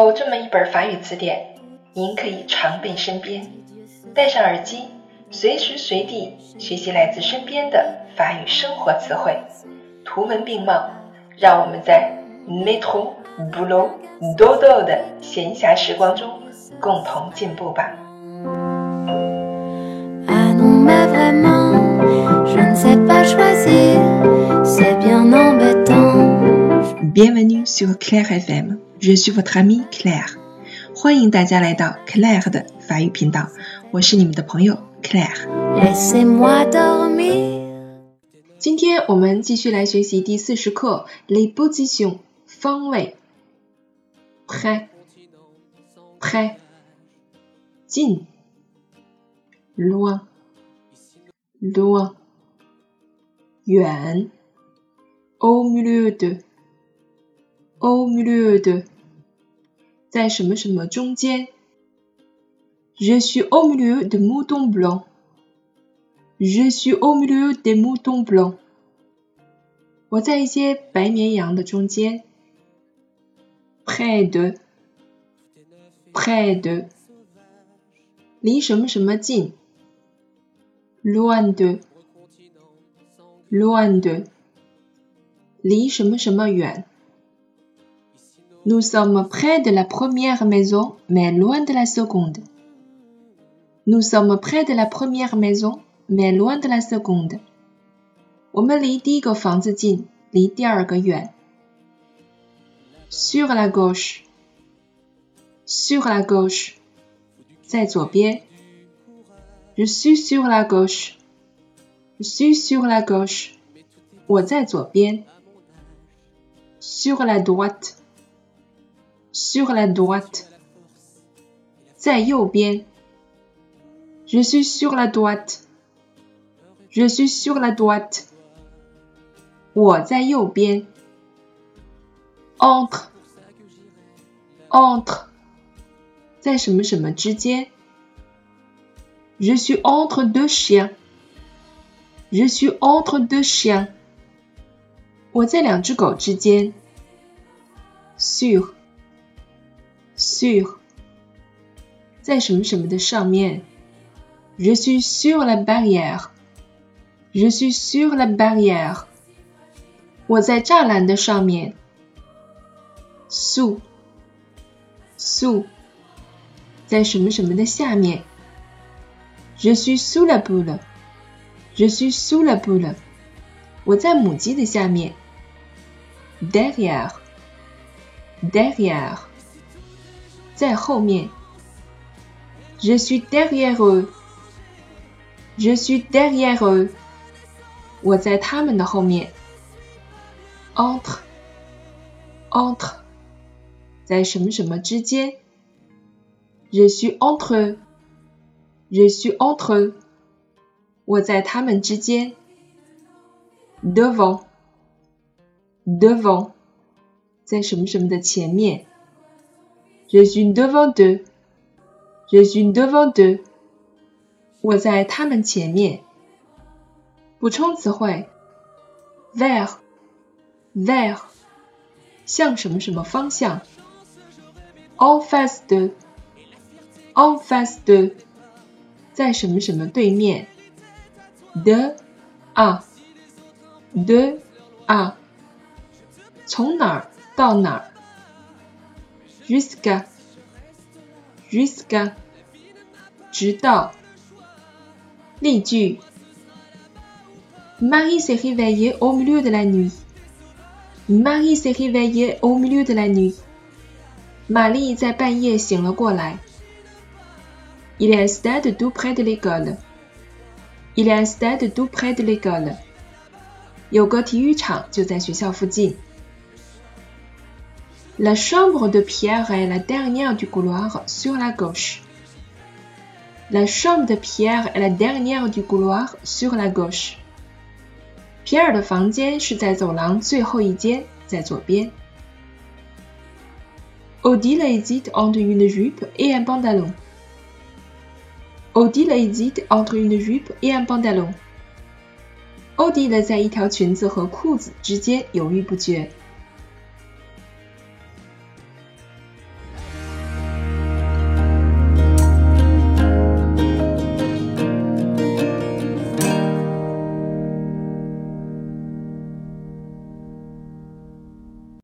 有这么一本法语词典，您可以常备身边，戴上耳机，随时随地学习来自身边的法语生活词汇，图文并茂，让我们在 metro Bulu dodo 的闲暇时光中共同进步吧。Sur Claire FM，je suis votre amie Claire。欢迎大家来到 Claire 的法语频道，我是你们的朋友 Claire。Laissez-moi dormir. 今天我们继续来学习第四十课 les positions 方位。près près 近 loin loin 远 au milieu de au milieu de 在什么什么中间 Je suis au milieu de moutons blancs. Je suis au milieu des moutons blancs. 我在一些白绵羊的中间。Près de, près de，离什么什么近。Loin de, loin de，离什么什么远。 Nous sommes près de la première maison, mais loin de la seconde. Nous sommes près de la première maison, mais loin de la seconde. 我们离第一个房子近，离第二个远。Sur la gauche, sur la gauche，在左边。Je suis sur la gauche, je suis sur la gauche，我在左边。Sur la droite, sur la droite. Je suis sur la droite. Je suis sur la droite. Ou Zayo bien. Entre. Entre. Je suis entre deux chiens. Je suis entre deux chiens. Sur Sur. 在什么什么的上面。Je suis sur la barrière. Je suis sur la barrière. 我在栅栏的上面。Sous. Sous. 在什么什么的下面。Je suis sous la boule. Je suis sous la boule. 我在母鸡的下面。Derrière. Derrière. 在后面。Je suis derrière eux. Je suis derrière eux. 我在他们的后面。Entre, entre，在什么什么之间。Je suis entre，je suis entre 我在他们之间。Devant, devant，在什么什么的前面。Je suis devant eux. Je suis devant eux. 我在他们前面。补充词汇：vers vers 向什么什么方向；en face de en face de 在什么什么对面；de à de à 从哪儿到哪儿 ；jusqu'à jusqu'à 直到。例句：Marie s'est réveillée au milieu de la nuit. Marie s'est réveillée au milieu de la nuit. 玛丽在半夜醒了过来。Il y a un stade tout près de l'école. Il y a un stade tout près de l'école. 有个体育场就在学校附近。 La chambre de Pierre est la dernière du couloir sur la gauche. La chambre de Pierre est la dernière du couloir sur la gauche. 皮尔的房间是在走廊最后一间，在左边。Odile hésite entre une jupe et un pantalon. Odile hésite entre une jupe et un pantalon. Odile 在一条裙子和裤子之间犹豫不决。